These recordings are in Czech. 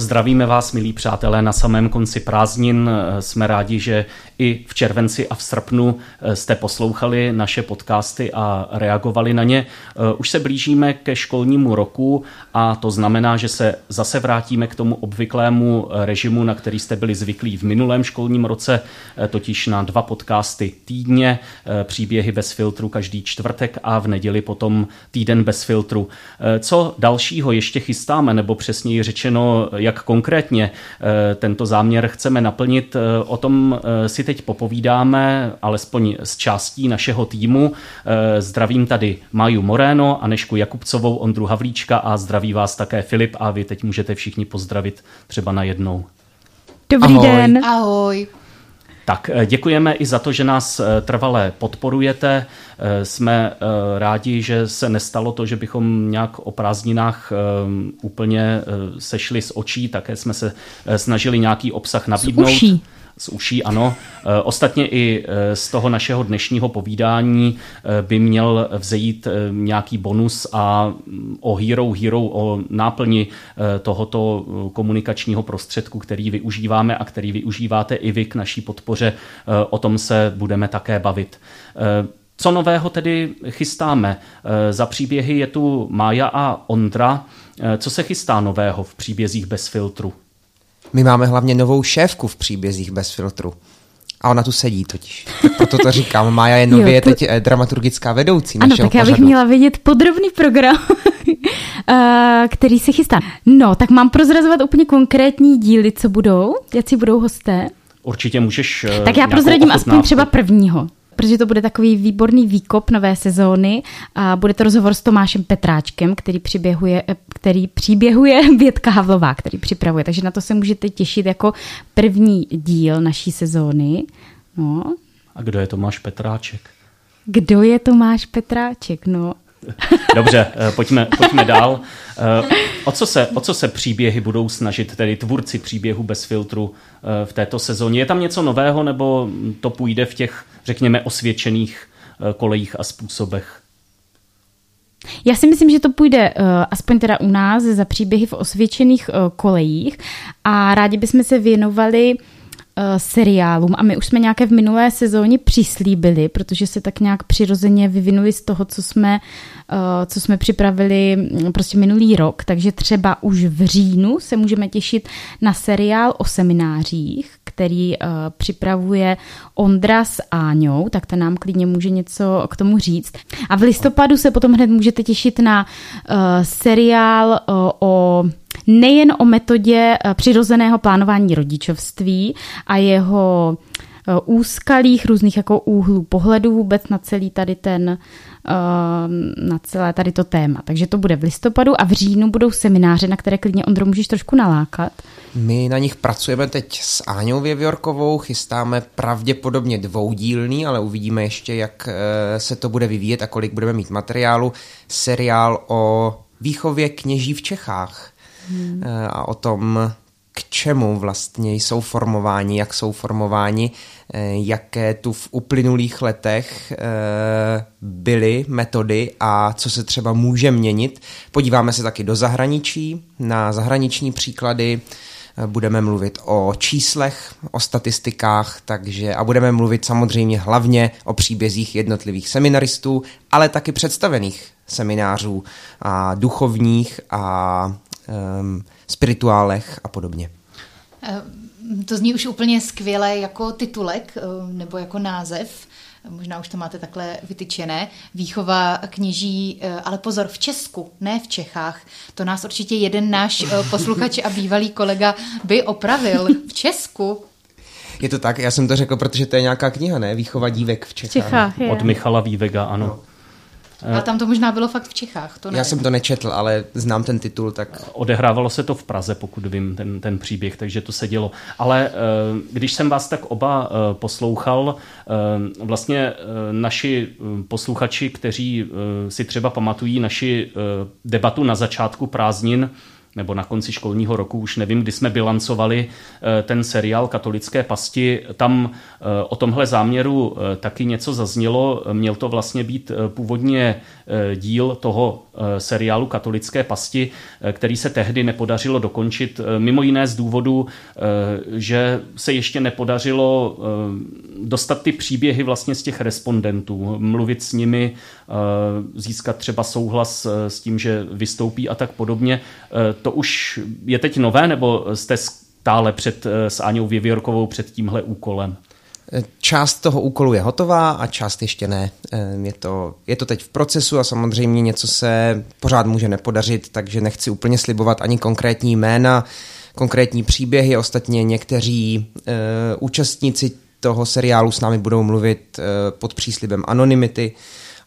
Zdravíme vás, milí přátelé, na samém konci prázdnin. Jsme rádi, že i v červenci a v srpnu eh, jste poslouchali naše podcasty a reagovali na ně. Eh, už se blížíme ke školnímu roku a to znamená, že se zase vrátíme k tomu obvyklému eh, režimu, na který jste byli zvyklí v minulém školním roce, totiž na dva podcasty týdně, příběhy bez filtru každý čtvrtek a v neděli potom týden bez filtru. Co dalšího ještě chystáme, nebo přesněji řečeno, jak konkrétně tento záměr chceme naplnit, o tom si teď popovídáme, alespoň z částí našeho týmu. Eh, zdravím tady Maju Moreno, Anešku Jakubcovou, Ondru Havlíčka a zdraví vás také Filip a vy teď můžete všichni pozdravit třeba na jednou. Dobrý Ahoj. den. Ahoj. Tak eh, děkujeme i za to, že nás eh, trvale podporujete. Jsme rádi, že se nestalo to, že bychom nějak o prázdninách úplně sešli z očí, také jsme se snažili nějaký obsah nabídnout. Z uší z uší, ano. E, ostatně i e, z toho našeho dnešního povídání e, by měl vzejít nějaký bonus a mm, o Hero Hero, o náplni tohoto komunikačního prostředku, který využíváme a který využíváte i vy k naší podpoře, o tom se budeme také bavit. Co nového tedy chystáme? Za příběhy je tu Mája a Ondra. Co se chystá nového v příbězích bez filtru? My máme hlavně novou šéfku v příbězích bez filtru. A ona tu sedí totiž. Tak proto to říkám. Mája je nově jo, to... teď eh, dramaturgická vedoucí ano, našeho tak já bych pořadu. měla vidět podrobný program, eh, který se chystá. No, tak mám prozrazovat úplně konkrétní díly, co budou, jaký budou hosté. Určitě můžeš eh, Tak já prozradím aspoň třeba prvního protože to bude takový výborný výkop nové sezóny a bude to rozhovor s Tomášem Petráčkem, který přiběhuje, který příběhuje Větka Havlová, který připravuje, takže na to se můžete těšit jako první díl naší sezóny. No. A kdo je Tomáš Petráček? Kdo je Tomáš Petráček? No, Dobře, eh, pojďme, pojďme dál. Eh, o co, se, o co se příběhy budou snažit, tedy tvůrci příběhu bez filtru eh, v této sezóně? Je tam něco nového, nebo to půjde v těch, řekněme, osvědčených kolejích a způsobech? Já si myslím, že to půjde uh, aspoň teda u nás za příběhy v osvědčených uh, kolejích a rádi bychom se věnovali uh, seriálům a my už jsme nějaké v minulé sezóně přislíbili, protože se tak nějak přirozeně vyvinuli z toho, co jsme, uh, co jsme připravili mm, prostě minulý rok, takže třeba už v říjnu se můžeme těšit na seriál o seminářích, který uh, připravuje Ondra s Áňou, tak ten nám klidně může něco k tomu říct. A v listopadu se potom hned můžete těšit na uh, seriál uh, o nejen o metodě eh, přirozeného plánování rodičovství a jeho eh, úskalých, různých jako úhlů pohledu vůbec na celý tady ten eh, na celé tady to téma. Takže to bude v listopadu a v říjnu budou semináře, na které klidně Ondro můžeš trošku nalákat. My na nich pracujeme teď s Áňou Věvjorkovou, chystáme pravděpodobně dvoudílný, ale uvidíme ještě, jak se to bude vyvíjet a kolik budeme mít materiálu. Seriál o výchově kněží v Čechách hmm. a o tom, k čemu vlastně jsou formováni, jak jsou formováni, eh, jaké tu v uplynulých letech eh, byly metody a co se třeba může měnit. Podíváme se taky do zahraničí, na zahraniční příklady, budeme mluvit o číslech, o statistikách, takže a budeme mluvit samozřejmě hlavně o příbězích jednotlivých seminaristů, ale taky představených seminářů a duchovních a um, spirituálech a podobně. Eh, to zní už úplně skvěle jako titulek eh, nebo jako název. Možná už to máte takhle vytyčené. Výchova kněží, eh, ale pozor, v Česku, ne v Čechách. To nás určitě jeden náš posluchač a bývalý kolega by opravil. V Česku. Je to tak, já jsem to řekl, protože to je nějaká kniha, ne? Výchova dívek v Čechách. Čechách Od Michala Vývega, ano. No. A tam to možná bylo fakt v Čechách. To Já jsem to nečetl, ale znám ten titul. tak. Odehrávalo se to v Praze, pokud vím, ten, ten příběh, takže to se dělo. Ale eh, když jsem vás tak oba eh, poslouchal, eh, vlastně naši posluchači, kteří si třeba pamatují naši debatu na začátku prázdnin, nebo na konci školního roku, už nevím, kdy jsme bilancovali eh, ten seriál Katolické pasti. Tam eh, o tomhle záměru eh, taky něco zaznělo. Měl to vlastně být původně díl toho seriálu Katolické pasti, který se tehdy nepodařilo dokončit, mimo jiné z důvodu, že se ještě nepodařilo dostat ty příběhy vlastně z těch respondentů, mluvit s nimi, získat třeba souhlas s tím, že vystoupí a tak podobně. To už je teď nové, nebo jste stále před, s Áňou Věvěrkovou před tímhle úkolem? Část toho úkolu je hotová a část ještě ne. Je to, je to teď v procesu a samozřejmě něco se pořád může nepodařit, takže nechci úplně slibovat ani konkrétní jména, konkrétní příběhy. Ostatně někteří e, účastníci toho seriálu s námi budou mluvit e, pod příslibem anonymity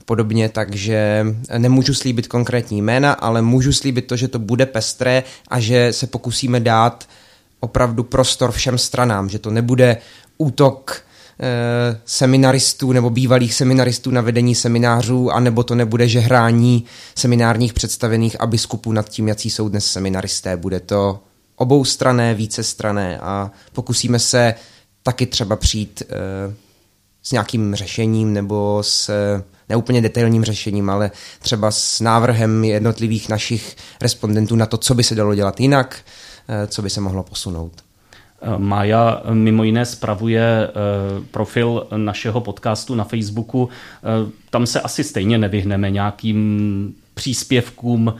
podobně, takže nemůžu slíbit konkrétní jména, ale můžu slíbit to, že to bude pestré a že se pokusíme dát opravdu prostor všem stranám, že to nebude útok eh, seminaristů nebo bývalých seminaristů na vedení seminářů, anebo to nebude žehrání seminárních představených a biskupů nad tím, jaký jsou dnes seminaristé. Bude to oboustrané, vícestrané a pokusíme se taky třeba přijít e, s nějakým řešením nebo s neúplně detailním řešením, ale třeba s návrhem jednotlivých našich respondentů na to, co by se dalo dělat jinak, eh, co by se mohlo posunout. Eh, Mája mimo jiné spravuje eh, profil našeho podcastu na Facebooku. Tam se asi stejně nevyhneme nějakým příspěvkům,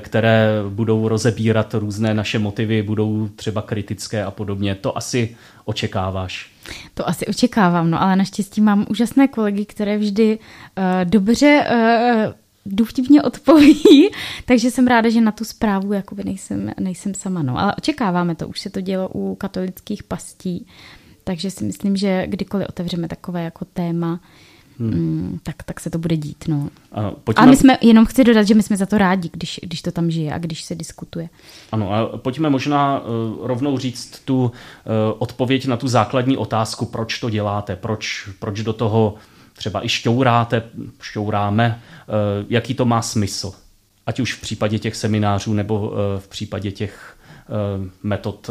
které budou rozebírat různé naše motivy, budou třeba kritické a podobně. To asi očekáváš. To asi očekávám, no ale naštěstí mám úžasné kolegy, které vždy uh, dobře uh, důvtipně odpoví, takže jsem ráda, že na tu zprávu jakoby nejsem, nejsem sama. No. Ale očekáváme to, už se to dělo u katolických pastí, takže si myslím, že kdykoliv otevřeme takové jako téma, Hmm. Mm, tak, tak se to bude dít. No. A, pojďme... a my jsme, jenom chci dodat, že my jsme za to rádi, když, když to tam žije a když se diskutuje. Ano, a pojďme možná uh, rovnou říct tu uh, odpověď na tu základní otázku, proč to děláte, proč, proč do toho třeba i šťouráte, šťouráme, uh, jaký to má smysl. Ať už v případě těch seminářů nebo uh, v případě těch metod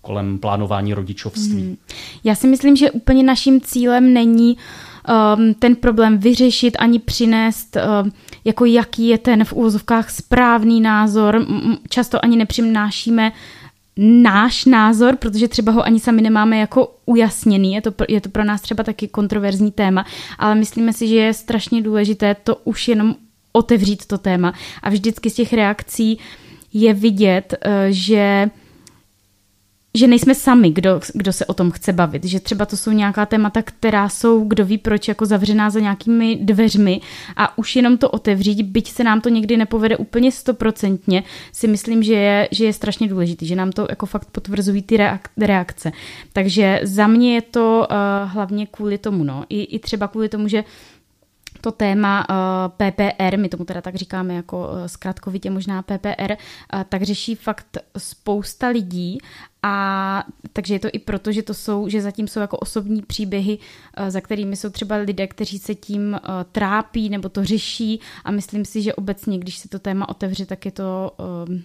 kolem plánování rodičovství. Hmm. Já si myslím, že úplně naším cílem není uh, um, ten problém vyřešit ani přinést, um, jako jaký je ten v úvozovkách správný názor. Často ani nepřinášíme náš názor, protože třeba ho ani sami nemáme jako ujasněný, je to, je to pro nás třeba taky kontroverzní téma, ale myslíme si, že je strašně důležité to už jenom otevřít to téma a vždycky z těch reakcí je vidět, uh, že že nejsme sami, kdo, kdo se o tom chce bavit, že třeba to jsou nějaká témata, která jsou, kdo ví proč, jako zavřená za nějakými dveřmi a už jenom to otevřít, byť se nám to někdy nepovede úplně stoprocentně, si myslím, že je, že je strašně důležitý, že nám to jako fakt potvrzují ty reakce. Takže za mě je to uh, hlavně kvůli tomu, no, i, i třeba kvůli tomu, že to téma eh, PPR, my tomu teda tak říkáme jako uh, zkrátkovitě možná PPR, uh, tak řeší fakt spousta lidí a takže je to i proto, že to jsou, že zatím jsou jako osobní příběhy, za kterými jsou třeba lidé, kteří se tím trápí nebo to řeší a myslím si, že obecně, když se to téma otevře, tak je to uh,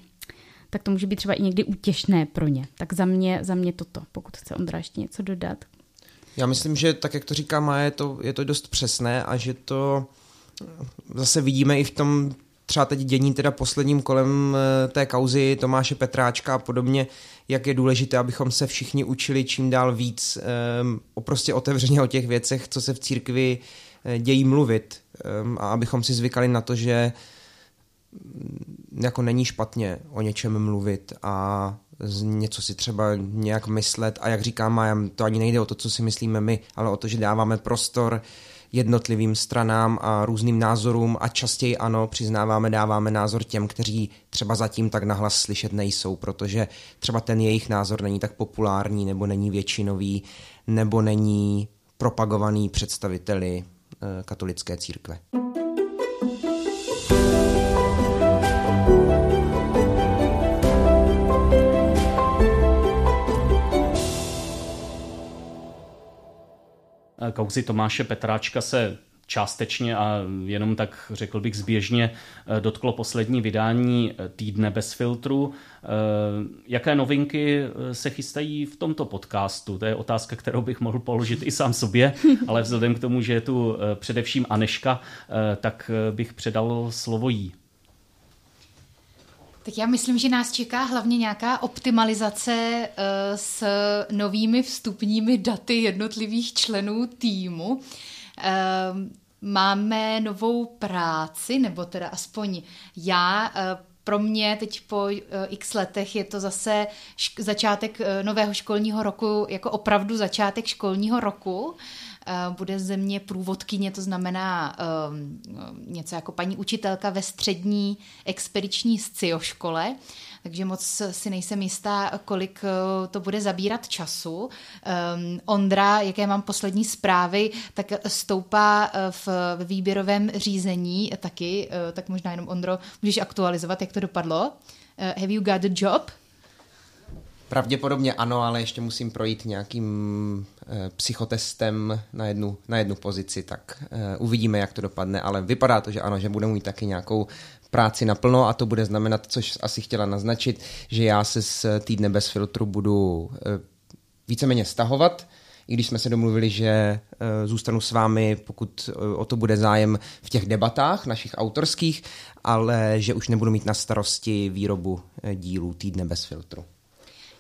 tak to může být třeba i někdy útěšné pro ně. Tak za mě, za mě toto, pokud chce Ondra ještě něco dodat. Já myslím, že tak, jak to říká Maja, je to, je to dost přesné a že to zase vidíme i v tom třeba teď dění teda posledním kolem eh, té kauzy Tomáše Petráčka a podobně, jak je důležité, abychom se všichni učili čím dál víc um, o prostě otevřeně o těch věcech, co se v církvi eh, dějí mluvit a abychom si zvykali na to, že mm, jako není špatně o něčem mluvit a něco si třeba nějak myslet a jak říkám Maja, to ani nejde o to, co si myslíme my, ale o to, že dáváme prostor jednotlivým stranám a různým názorům a častěji ano, přiznáváme, dáváme názor těm, kteří třeba zatím tak nahlas slyšet nejsou, protože třeba ten jejich názor není tak populární nebo není většinový nebo není propagovaný představiteli e, katolické církve. Kauzy Tomáše Petráčka se částečně a jenom tak řekl bych zběžně dotklo poslední vydání Týdne bez filtru. Jaké novinky se chystají v tomto podcastu? To je otázka, kterou bych mohl položit i sám sobě, ale vzhledem k tomu, že je tu především Aneška, tak bych předal slovo jí. Tak já myslím, že nás čeká hlavně nějaká optimalizace uh, s novými vstupními daty jednotlivých členů týmu. Uh, máme novou práci, nebo teda aspoň já, uh, pro mě teď po x letech je to zase začátek nového školního roku, jako opravdu začátek školního roku. Eh, bude země průvodkyně, to znamená um, něco jako paní učitelka ve střední expediční scioškole, takže moc si nejsem jistá, kolik eh, to bude zabírat času. Ondra, jaké mám poslední zprávy, tak stoupá v výběrovém řízení taky, tak možná jenom Ondro, můžeš aktualizovat, jak to dopadlo. Have you got a job? Pravděpodobně ano, ale ještě musím projít nějakým e, psychotestem na jednu, na jednu pozici, tak e, uvidíme, jak to dopadne, ale vypadá to, že ano, že bude mít taky nějakou práci naplno a to bude znamenat, což asi chtěla naznačit, že já se z týdne bez filtru budu e, víceméně stahovat, i když jsme se domluvili, že zůstanu s vámi, pokud o to bude zájem v těch debatách našich autorských, ale že už nebudu mít na starosti výrobu dílů týdne bez filtru.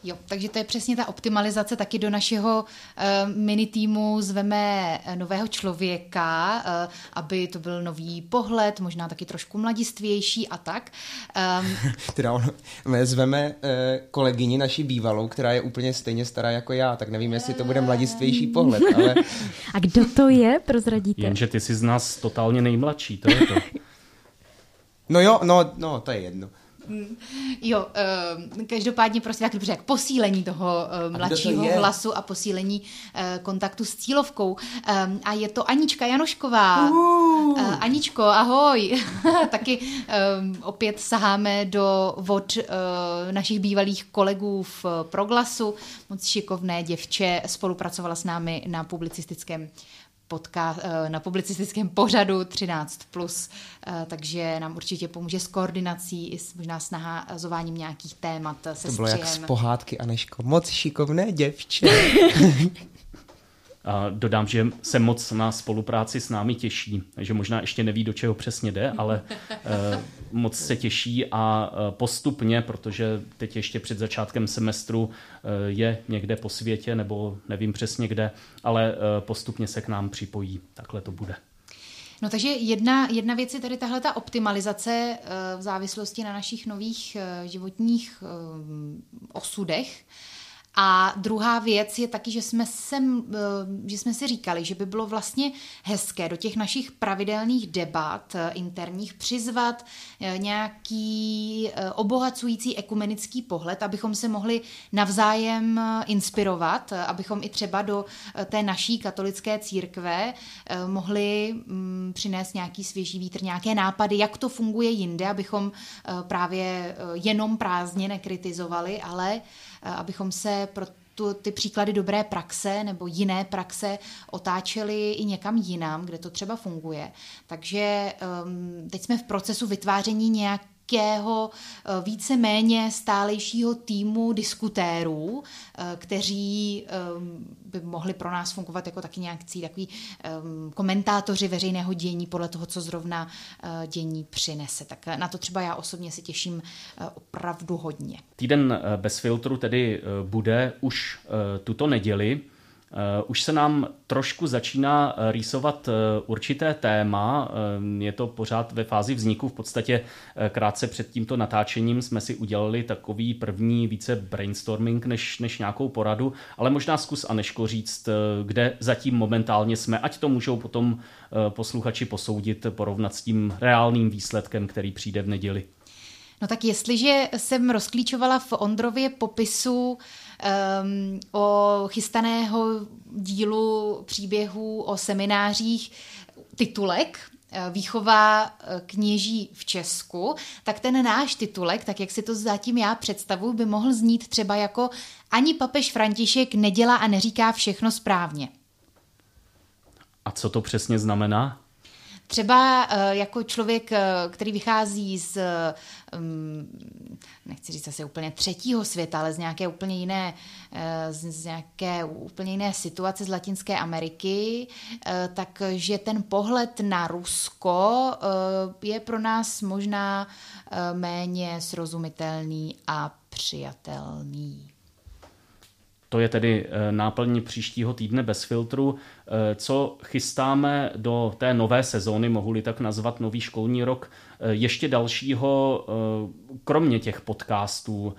Jo, takže to je přesně ta optimalizace. Taky do našeho uh, mini týmu zveme eh, nového člověka, uh, aby to byl nový pohled, možná taky trošku mladistvější a tak. Um, teda on, my zveme uh, kolegyni naší bývalou, která je úplně stejně stará jako já, tak nevím, jestli to bude mladistvější pohled, ale... A kdo to je, prozradíte? Jenže ty jsi z nás totálně nejmladší, to je to. No jo, no, no, to je jedno. Jo, uh, každopádně prostě tak dobře, jak posílení toho uh, mladšího to hlasu a posílení uh, kontaktu s cílovkou. A je to Anička Janošková. Uh. Aničko, ahoj. Taky opět saháme do vod našich bývalých kolegů v Proglasu. Moc šikovné děvče spolupracovala s námi na publicistickém podka- eh, na publicistickém pořadu 13+, plus, eh, takže nám určitě pomůže s koordinací i s možná snahazováním nějakých témat se To bylo střihem. jak z pohádky, Aneško. Moc šikovné děvče. A dodám, že se moc na spolupráci s námi těší, že možná ještě neví, do čeho přesně jde, ale eh, moc se těší a eh, postupně, protože teď ještě před začátkem semestru eh, je někde po světě, nebo nevím přesně kde, ale postupně se k nám připojí. Takhle to bude. No takže jedna, jedna věc je tady tahle ta optimalizace v závislosti na našich nových životních osudech. A druhá věc je taky, že jsme, sem, eh, že jsme si říkali, že by bylo vlastně hezké do těch našich pravidelných debat eh, interních přizvat eh, nějaký obohacující ekumenický pohled, abychom se mohli navzájem inspirovat, abychom i třeba do té naší katolické církve mohli mm, přinést nějaký svěží vítr, nějaké nápady, jak to funguje jinde, abychom právě jenom prázdně nekritizovali, ale abychom se pro tu, ty příklady dobré praxe nebo jiné praxe otáčeli i někam jinam, kde to třeba funguje. Takže um, teď jsme v procesu vytváření nějak nějakého eh, více-méně stálejšího týmu diskutérů, eh, kteří eh, by mohli pro nás fungovat jako taky nějaký takový komentátoři veřejného dění podle toho, co zrovna dění přinese. Tak na to třeba já osobně si těším opravdu hodně. Týden bez filtru tedy bude už tuto neděli. Uh, už se nám trošku začíná eh, rýsovat uh, určité téma. Je to pořád ve fázi vzniku. V podstatě krátce před tímto natáčením jsme si udělali takový první více brainstorming než, než nějakou poradu, ale možná zkus Aneško říct, kde zatím momentálně jsme, ať to můžou potom posluchači posoudit, porovnat s tím reálným výsledkem, který přijde v neděli. No tak jestliže jsem rozklíčovala v Ondrově popisu um, o chystaného dílu příběhů o seminářích titulek, eh, výchova eh, kněží v Česku, tak ten náš titulek, tak jak si to zatím já představuji, by mohl znít třeba jako ani papež František nedělá a neříká všechno správně. A co to přesně znamená? Třeba jako člověk, který vychází z, mm, nechci říct asi úplně třetího světa, ale z nějaké úplně jiné, z nějaké úplně jiné situace z Latinské Ameriky, takže ten pohled na Rusko je pro nás možná méně srozumitelný a přijatelný. To je tedy eh, náplň příštího týdne bez filtru. Eh, co chystáme do té nové sezóny, mohu-li tak nazvat nový školní rok, eh, ještě dalšího, kromě těch podcastů,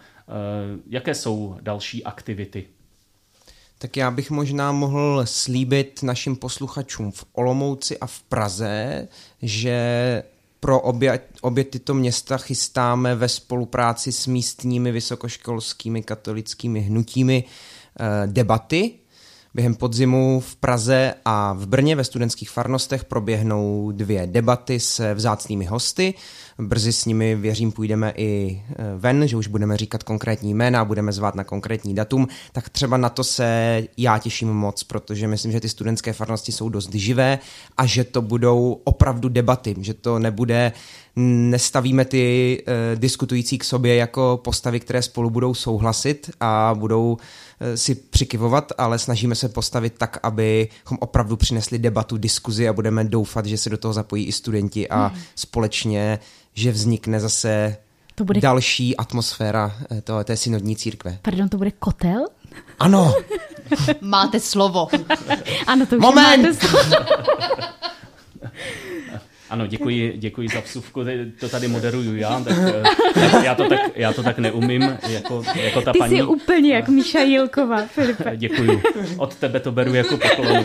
jaké jsou další aktivity? Tak já bych možná mohl slíbit našim posluchačům v Olomouci a v Praze, že pro obě, obě tyto města chystáme ve spolupráci s místními vysokoškolskými katolickými hnutími Eh, debaty. Během podzimu v Praze a v Brně ve studentských farnostech proběhnou dvě debaty s vzácnými hosty. Brzy s nimi, věřím, půjdeme i eh, ven, že už budeme říkat konkrétní jména budeme zvát na konkrétní datum, tak třeba na to se já těším moc, protože myslím, že ty studentské farnosti jsou dost živé a že to budou opravdu debaty, že to nebude nestavíme ty uh, diskutující k sobě jako postavy, které spolu budou souhlasit a budou uh, si přikivovat, ale snažíme se postavit tak, abychom opravdu přinesli debatu, diskuzi a budeme doufat, že se do toho zapojí i studenti a hmm. společně, že vznikne zase to bude... další atmosféra eh, to, té synodní církve. Pardon, to bude kotel? Ano. máte slovo. ano, to už Moment! máte slovo. Ano, děkuji, děkuji za vsuvku, to tady moderuju já, tak, tak já, to tak, já to tak neumím, jako, jako ta Ty paní. jsi úplně jak Míša Jilková, Filipe. Děkuji, od tebe to beru jako poklonu.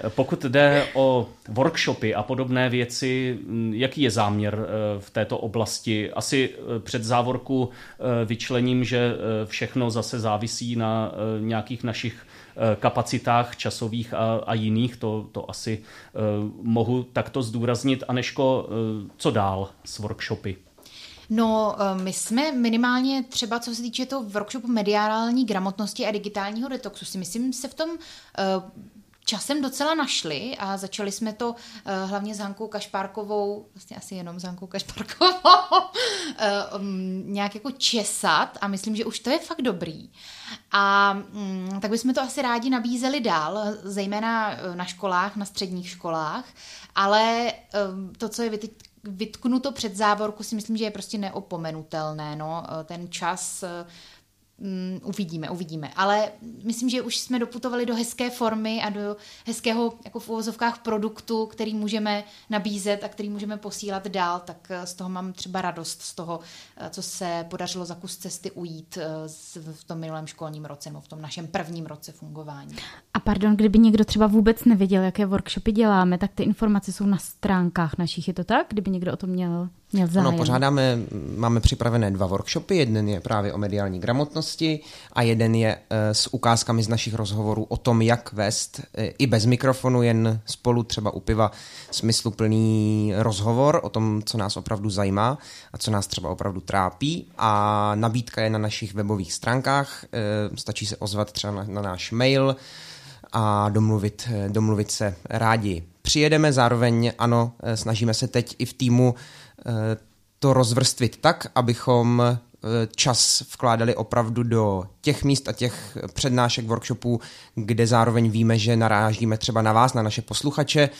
Eh, pokud jde o workshopy a podobné věci, jaký je záměr eh, v této oblasti? Asi eh, před závorku vyčlením, že všechno zase závisí na nějakých našich Eh, kapacitách časových a, a jiných, to, to asi uh, mohu takto zdůraznit. Aneško, uh, co dál s workshopy? No, my jsme minimálně třeba, co se týče toho workshopu mediální gramotnosti a digitálního detoxu, si myslím, se v tom časem docela našli a začali jsme to uh, hlavně s Hankou Kašpárkovou, vlastně asi jenom s Hankou Kašpárkovou, uh, um, nějak jako česat a myslím, že už to je fakt dobrý. A um, tak bychom to asi rádi nabízeli dál, zejména eh, na školách, na středních školách, ale um, to, co je vyty- vytknuto před závorku, si myslím, že je prostě neopomenutelné. No. Ten čas Mm, uvidíme, uvidíme. Ale myslím, že už jsme doputovali do hezké formy a do hezkého jako v uvozovkách produktu, který můžeme nabízet a který můžeme posílat dál, tak eh, z toho mám třeba radost, z toho, eh, co se podařilo za kus cesty ujít eh, v tom minulém školním roce, nebo v tom našem prvním roce fungování. Pardon, kdyby někdo třeba vůbec nevěděl, jaké workshopy děláme, tak ty informace jsou na stránkách našich, je to tak? Kdyby někdo o tom měl Měl zájem. Ano, pořádáme, máme připravené dva workshopy, jeden je právě o mediální gramotnosti a jeden je eh, s ukázkami z našich rozhovorů o tom, jak vést eh, i bez mikrofonu, jen spolu třeba u piva smysluplný rozhovor o tom, co nás opravdu zajímá a co nás třeba opravdu trápí a nabídka je na našich webových stránkách, eh, stačí se ozvat třeba na, na náš mail a domluvit, domluvit se rádi. Přijedeme zároveň, ano, snažíme se teď i v týmu to rozvrstvit tak, abychom eh, čas vkládali opravdu do těch míst a těch přednášek, workshopů, kde zároveň víme, že narážíme třeba na vás, na naše posluchače,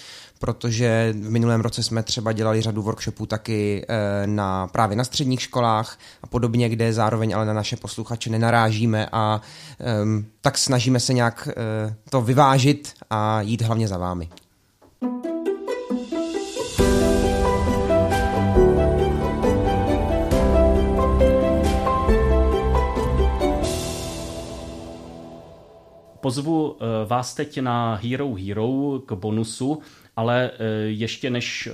protože v minulém roce jsme třeba dělali řadu workshopů taky eh, na, právě na středních školách a podobně, kde zároveň ale na naše posluchače nenarážíme a um, tak snažíme se nějak uh, to vyvážit a jít hlavně za vámi. Pozvu eh, vás teď na Hero Hero k bonusu, ale eh, ještě než eh,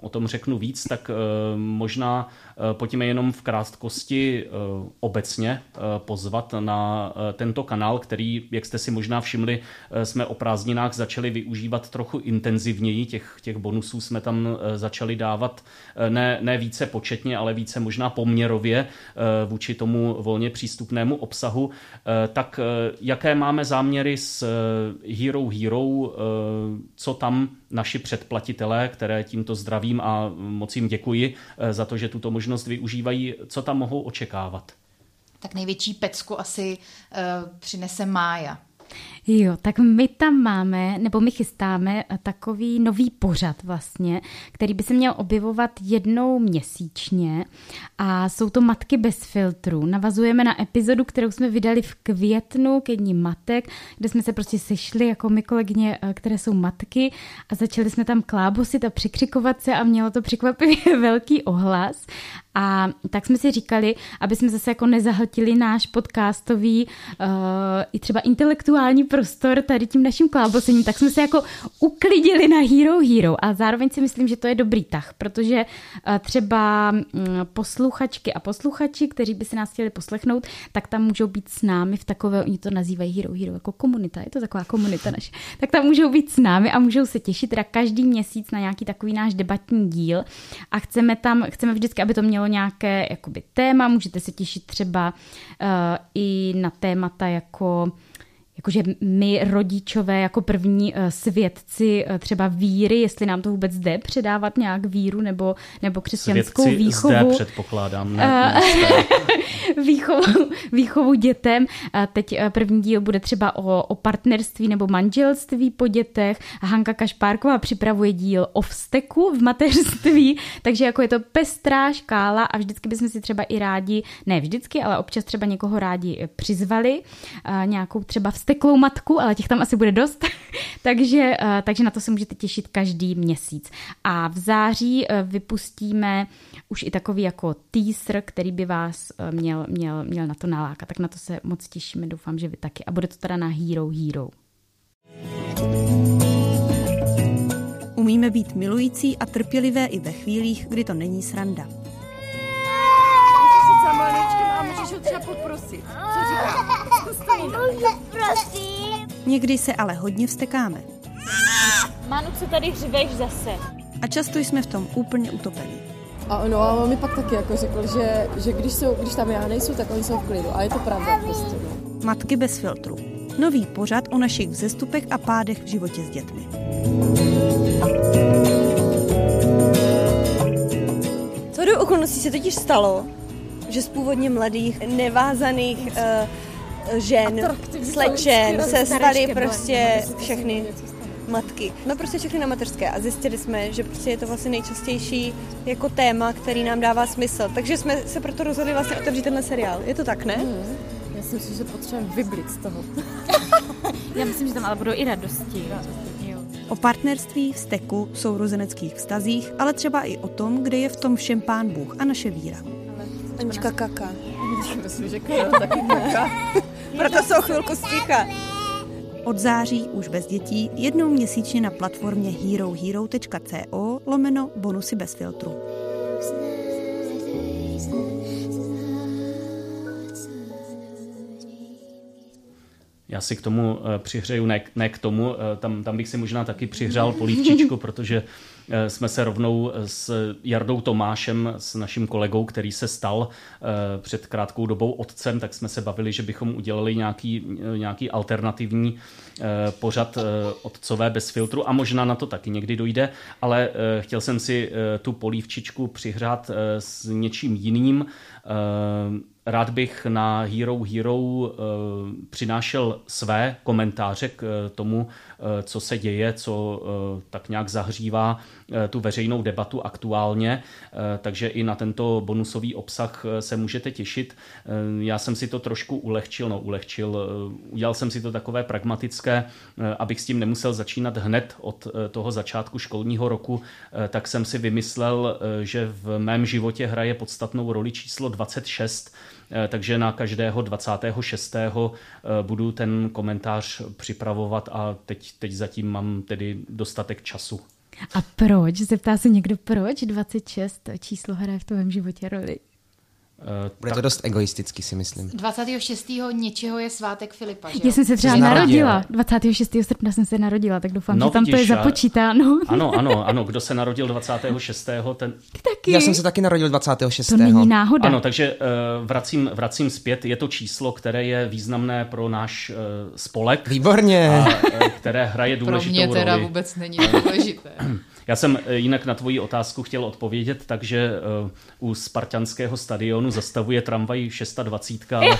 o tom řeknu víc, tak možná pojďme jenom v krátkosti obecně pozvat na tento kanál, který, jak jste si možná všimli, jsme o prázdninách začali využívat trochu intenzivněji. Těch, těch bonusů jsme tam začali dávat ne, ne více početně, ale více možná poměrově vůči tomu volně přístupnému obsahu. Tak jaké máme záměry s Hero Hero, co tam naši předplatitelé, které tímto zdravím a moc jim děkuji za to, že tuto možnost využívají, co tam mohou očekávat? Tak největší pecku asi uh, přinese Mája. Jo, tak my tam máme, nebo my chystáme takový nový pořad vlastně, který by se měl objevovat jednou měsíčně a jsou to Matky bez filtru. Navazujeme na epizodu, kterou jsme vydali v květnu ke dní matek, kde jsme se prostě sešli jako my kolegyně, eh, které jsou matky a začali jsme tam klábosit a překřikovat se a mělo to překvapivě velký ohlas a tak jsme si říkali, aby jsme zase jako nezahltili náš podcastový uh, i třeba intelektuální prostor tady tím naším klábosením, tak jsme se jako uklidili na Hero Hero a zároveň si myslím, že to je dobrý tah, protože uh, třeba um, posluchačky a posluchači, kteří by si nás chtěli poslechnout, tak tam můžou být s námi v takové, oni to nazývají Hero Hero jako komunita, je to taková komunita naše, tak tam můžou být s námi a můžou se těšit teda každý měsíc na nějaký takový náš debatní díl a chceme tam, chceme vždycky, aby to mělo mělo nějaké jakoby téma, můžete se těšit třeba uh, i na témata jako jakože my rodičové jako první uh, svědci uh, třeba víry, jestli nám to vůbec jde předávat nějak víru nebo, nebo křesťanskou Svědci výchovu. Zde předpokládám, ne, ne výchovu, výchovu dětem. Teď eh, první díl bude třeba o, o partnerství nebo manželství po dětech. Hanka Kašpárková připravuje díl o vzteku v mateřství, takže jako je to pestrá škála a vždycky bychom si třeba i rádi, ne vždycky, ale občas třeba někoho rádi eh, přizvali, eh, nějakou třeba vzteklou matku, ale těch tam asi bude dost, takže, takže na to se můžete těšit každý měsíc. A v září vypustíme už i takový jako teaser, který by vás měl měl, měl, na to nalákat. Tak na to se moc těšíme, doufám, že vy taky. A bude to teda na Hero Hero. Umíme být milující a trpělivé i ve chvílích, kdy to není sranda. Někdy se ale hodně vstekáme. Manu, co tady hřiveš zase? A často jsme v tom úplně utopení. A no a on mi pak taky jako řekl, že, že když, jsou, když tam já nejsou, tak oni jsou v klidu. A je to pravda prostě. No. Matky bez filtru. Nový pořad o našich vzestupech a pádech v životě s dětmi. Co do okolností se totiž stalo, že z původně mladých, nevázaných uh, žen, slečen se staly prostě všechny matky. No prostě všechny na mateřské a zjistili jsme, že prostě je to vlastně nejčastější jako téma, který nám dává smysl. Takže jsme se proto rozhodli vlastně otevřít tenhle seriál. Je to tak, ne? Hmm. Já si myslím, že potřebujeme vybrit z toho. Já myslím, že tam ale budou i radosti. O partnerství, vzteku, sourozeneckých vztazích, ale třeba i o tom, kde je v tom všem pán Bůh a naše víra. Anička kaka. Myslím, že Karol taky kaka. Proto jsou chvilku sticha. Od září už bez dětí jednou měsíčně na platformě herohero.co lomeno bonusy bez filtru. Já si k tomu eh, přihřeju, ne, ne k tomu, eh, tam, tam bych si možná taky přihřál polívčičku, protože jsme se rovnou s Jardou Tomášem, s naším kolegou, který se stal eh, před krátkou dobou otcem, tak jsme se bavili, že bychom udělali nějaký, eh, nějaký alternativní pořad otcové bez filtru a možná na to taky někdy dojde, ale chtěl jsem si tu polívčičku přihřát s něčím jiným. Rád bych na Hero Hero přinášel své komentáře k tomu, co se děje, co tak nějak zahřívá Eh, tu veřejnou debatu aktuálně, eh, takže i na tento bonusový obsah eh, se můžete těšit. Já jsem si to trošku ulehčil, no ulehčil, udělal jsem si to takové pragmatické, abych s tím nemusel začínat hned od toho začátku školního roku, tak jsem si vymyslel, že v mém životě hraje podstatnou roli číslo 26, takže na každého 26. budu ten komentář připravovat a teď, teď zatím mám tedy dostatek času. A proč? Zeptá se někdo, proč 26 číslo hraje v tvém životě roli? Bude to dost egoisticky, si myslím. 26. něčeho je svátek Filipa, že jo? Já jsem se třeba narodila. narodila. 26. srpna jsem se narodila, tak doufám, No, že tam to je vidíš, započítáno. Ano, ano, ano. Kdo se narodil 26. ten... Taky. Já jsem se taky narodil 26. To není náhoda. Ano, takže eh, vracím, vracím zpět. Je to číslo, které je významné pro náš eh, spolek. Výborně. A, eh, které hraje Pro důležitou mě teda roli. vůbec není důležité. Já jsem eh, jinak na tvoji otázku chtěl odpovědět, takže eh, u spartanského stadionu zastavuje tramvaj 620, ale,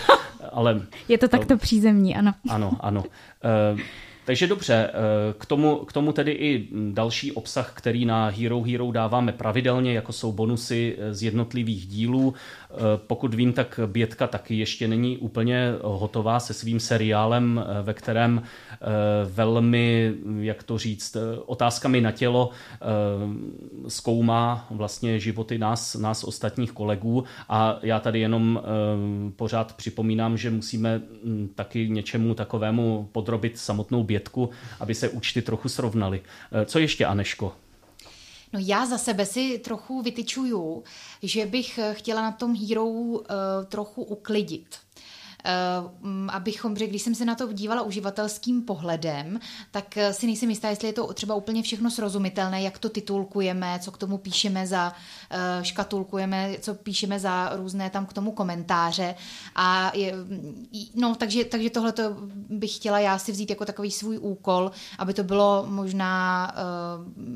ale Je to takto přízemní, ano. ano, ano. Eh, Takže dobře, eh, k tomu, k tomu tedy i další obsah, který na Hero Hero dáváme pravidelně, jako jsou bonusy eh, z jednotlivých dílů. Eh, Pokud vím, tak Bětka taky ještě není úplně hotová se svým seriálem, eh, ve kterém eh, velmi, jak to říct, otázkami na tělo zkoumá vlastně životy nás, nás ostatních kolegů a já tady jenom pořád připomínám, že musíme mm, taky něčemu takovému podrobit samotnou Bětku, aby se účty trochu srovnaly. Co ještě, Aneško? No já za sebe si trochu vytyčuju, že bych eh, chtěla na tom Hero uh, trochu uklidit. Uh, abychom, protože když jsem se na to dívala uživatelským pohledem, tak eh, si nejsem jistá, jestli je to třeba úplně všechno srozumitelné, jak to titulkujeme, co k tomu píšeme za uh, škatulkujeme, co píšeme za různé tam k tomu komentáře. A je, no, takže, takže tohle bych chtěla já si vzít jako takový svůj úkol, aby to bylo možná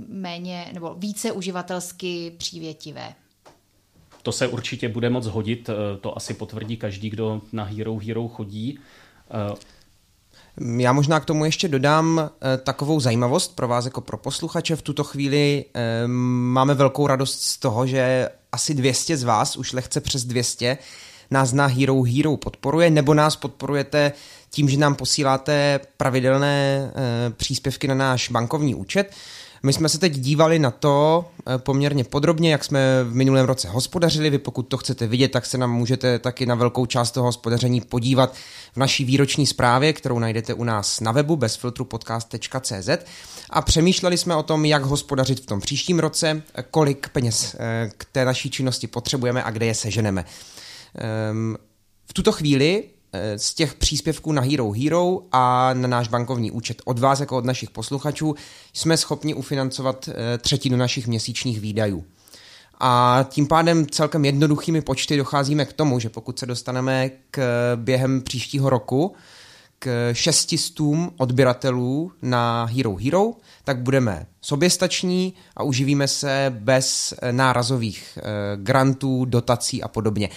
méně nebo více uživatelsky přívětivé. To se určitě bude moc hodit, eh, to asi potvrdí každý, kdo na Hero Hero chodí. Eh, Já možná k tomu ještě dodám eh, takovou zajímavost pro vás jako pro posluchače. V tuto chvíli máme velkou radost z toho, že asi 200 z vás, už lehce přes 200, nás na Hero Hero podporuje, nebo nás podporujete tím, že nám posíláte pravidelné příspěvky na náš bankovní účet. My jsme se teď dívali na to eh, poměrně podrobně, jak jsme v minulém roce hospodařili. Vy pokud to chcete vidět, tak se nám můžete taky na velkou část toho hospodaření podívat v naší výroční zprávě, kterou najdete u nás na webu bezfiltrupodcast.cz a přemýšleli jsme o tom, jak hospodařit v tom příštím roce, eh, kolik peněz eh, k té naší činnosti potřebujeme a kde je seženeme. Ehm, V tuto chvíli z těch příspěvků na Hero Hero a na náš bankovní účet od vás jako od našich posluchačů jsme schopni ufinancovat eh, třetinu našich měsíčních výdajů. A tím pádem celkem jednoduchými počty docházíme k tomu, že pokud se dostaneme k během příštího roku k šestistům odběratelů na Hero Hero, tak budeme soběstační a uživíme se bez eh, nárazových eh, grantů, dotací a podobně.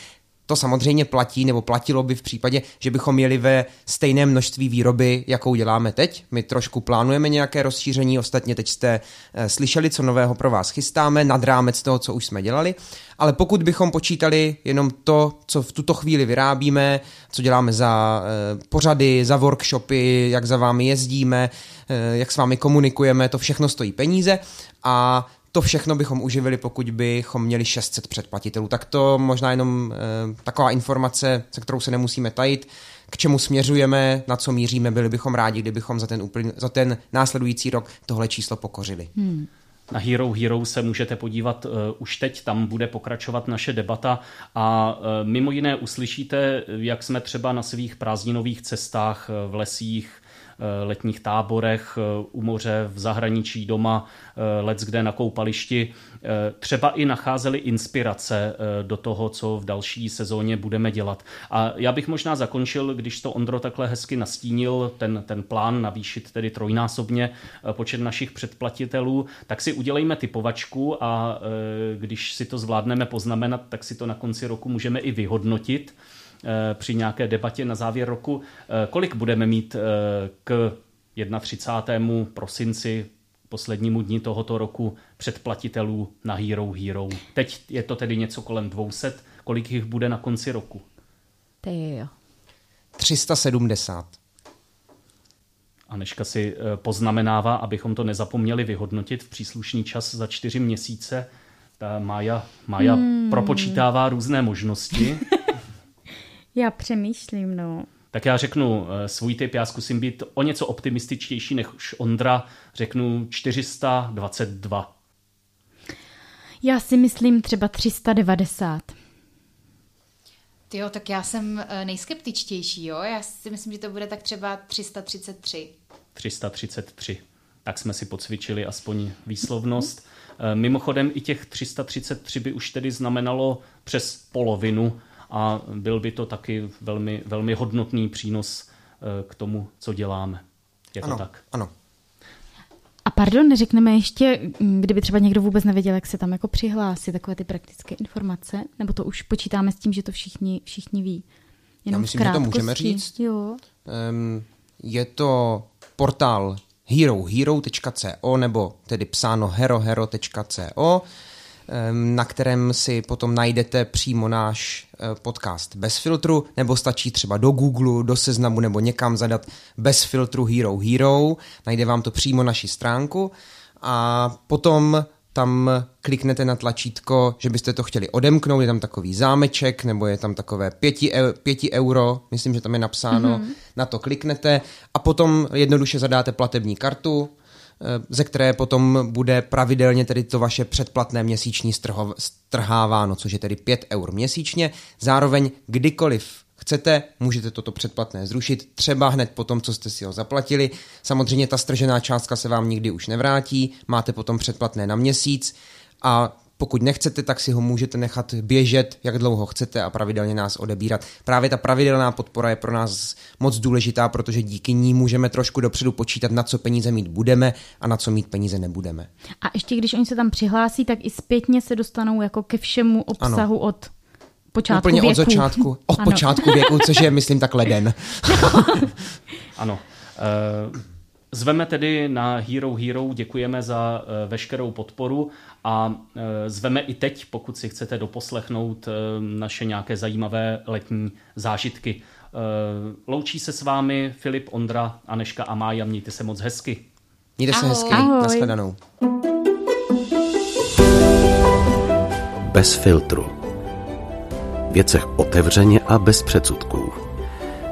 To samozřejmě platí, nebo platilo by v případě, že bychom měli ve stejném množství výroby, jakou děláme teď. My trošku plánujeme nějaké rozšíření, ostatně teď jste eh, slyšeli, co nového pro vás chystáme, nad rámec toho, co už jsme dělali. Ale pokud bychom počítali jenom to, co v tuto chvíli vyrábíme, co děláme za eh, pořady, za workshopy, jak za vámi jezdíme, eh, jak s vámi komunikujeme, to všechno stojí peníze a to všechno bychom uživili, pokud bychom měli 600 předplatitelů. Tak to možná jenom e, taková informace, se kterou se nemusíme tajit, k čemu směřujeme, na co míříme, byli bychom rádi, kdybychom za ten, úplný, za ten následující rok tohle číslo pokořili. Hmm. Na Hero Hero se můžete podívat uh, už teď, tam bude pokračovat naše debata a uh, mimo jiné uslyšíte, jak jsme třeba na svých prázdninových cestách uh, v lesích, letních táborech, u moře, v zahraničí, doma, let kde na koupališti, třeba i nacházeli inspirace do toho, co v další sezóně budeme dělat. A já bych možná zakončil, když to Ondro takhle hezky nastínil, ten, ten plán navýšit tedy trojnásobně počet našich předplatitelů, tak si udělejme typovačku a když si to zvládneme poznamenat, tak si to na konci roku můžeme i vyhodnotit při nějaké debatě na závěr roku, kolik budeme mít k 31. prosinci poslednímu dni tohoto roku předplatitelů na Hero Hero. Teď je to tedy něco kolem 200, kolik jich bude na konci roku? Ty jo. 370. Aneška si poznamenává, abychom to nezapomněli vyhodnotit v příslušný čas za čtyři měsíce. Ta Maja, Maja hmm. propočítává různé možnosti. Já přemýšlím, no. Tak já řeknu svůj typ, já zkusím být o něco optimističtější než Ondra, řeknu 422. Já si myslím třeba 390. Jo, tak já jsem eh, nejskeptičtější, jo. Já si myslím, že to bude tak třeba 333. 333. Tak jsme si pocvičili aspoň výslovnost. Eh, mimochodem i těch 333 by už tedy znamenalo přes polovinu a byl by to taky velmi, velmi hodnotný přínos eh, k tomu, co děláme. Je ano, to tak? Ano. A pardon, neřekneme ještě, kdyby třeba někdo vůbec nevěděl, jak se tam jako přihlásí, takové ty praktické informace, nebo to už počítáme s tím, že to všichni, všichni ví. Jenom Já myslím, že to můžeme říct. Jo. Um, je to portál herohero.co nebo tedy psáno herohero.co na kterém si potom najdete přímo náš eh, podcast bez filtru, nebo stačí třeba do Google, do seznamu nebo někam zadat bez filtru Hero Hero, najde vám to přímo naši stránku. A potom tam kliknete na tlačítko, že byste to chtěli odemknout, je tam takový zámeček, nebo je tam takové pěti, pěti euro, myslím, že tam je napsáno, mm-hmm. na to kliknete. A potom jednoduše zadáte platební kartu, ze které potom bude pravidelně tedy to vaše předplatné měsíční strháváno, což je tedy 5 eur měsíčně. Zároveň kdykoliv chcete, můžete toto předplatné zrušit, třeba hned po tom, co jste si ho zaplatili. Samozřejmě ta stržená částka se vám nikdy už nevrátí, máte potom předplatné na měsíc a pokud nechcete, tak si ho můžete nechat běžet, jak dlouho chcete a pravidelně nás odebírat. Právě ta pravidelná podpora je pro nás moc důležitá, protože díky ní můžeme trošku dopředu počítat, na co peníze mít budeme a na co mít peníze nebudeme. A ještě když oni se tam přihlásí, tak i zpětně se dostanou jako ke všemu obsahu ano. od počátku Úplně věku. od začátku, od ano. počátku věku, což je, myslím, tak leden. ano. Uh... Zveme tedy na Hero Hero, děkujeme za veškerou podporu a e, zveme i teď, pokud si chcete doposlechnout e, naše nějaké zajímavé letní zážitky. Loučí se s vámi Filip, Ondra, Aneška a Mája. Mějte se moc hezky. Mějte se Ahoj. hezky. Ahoj. Naschledanou. Bez filtru. Věcech otevřeně a bez předsudků.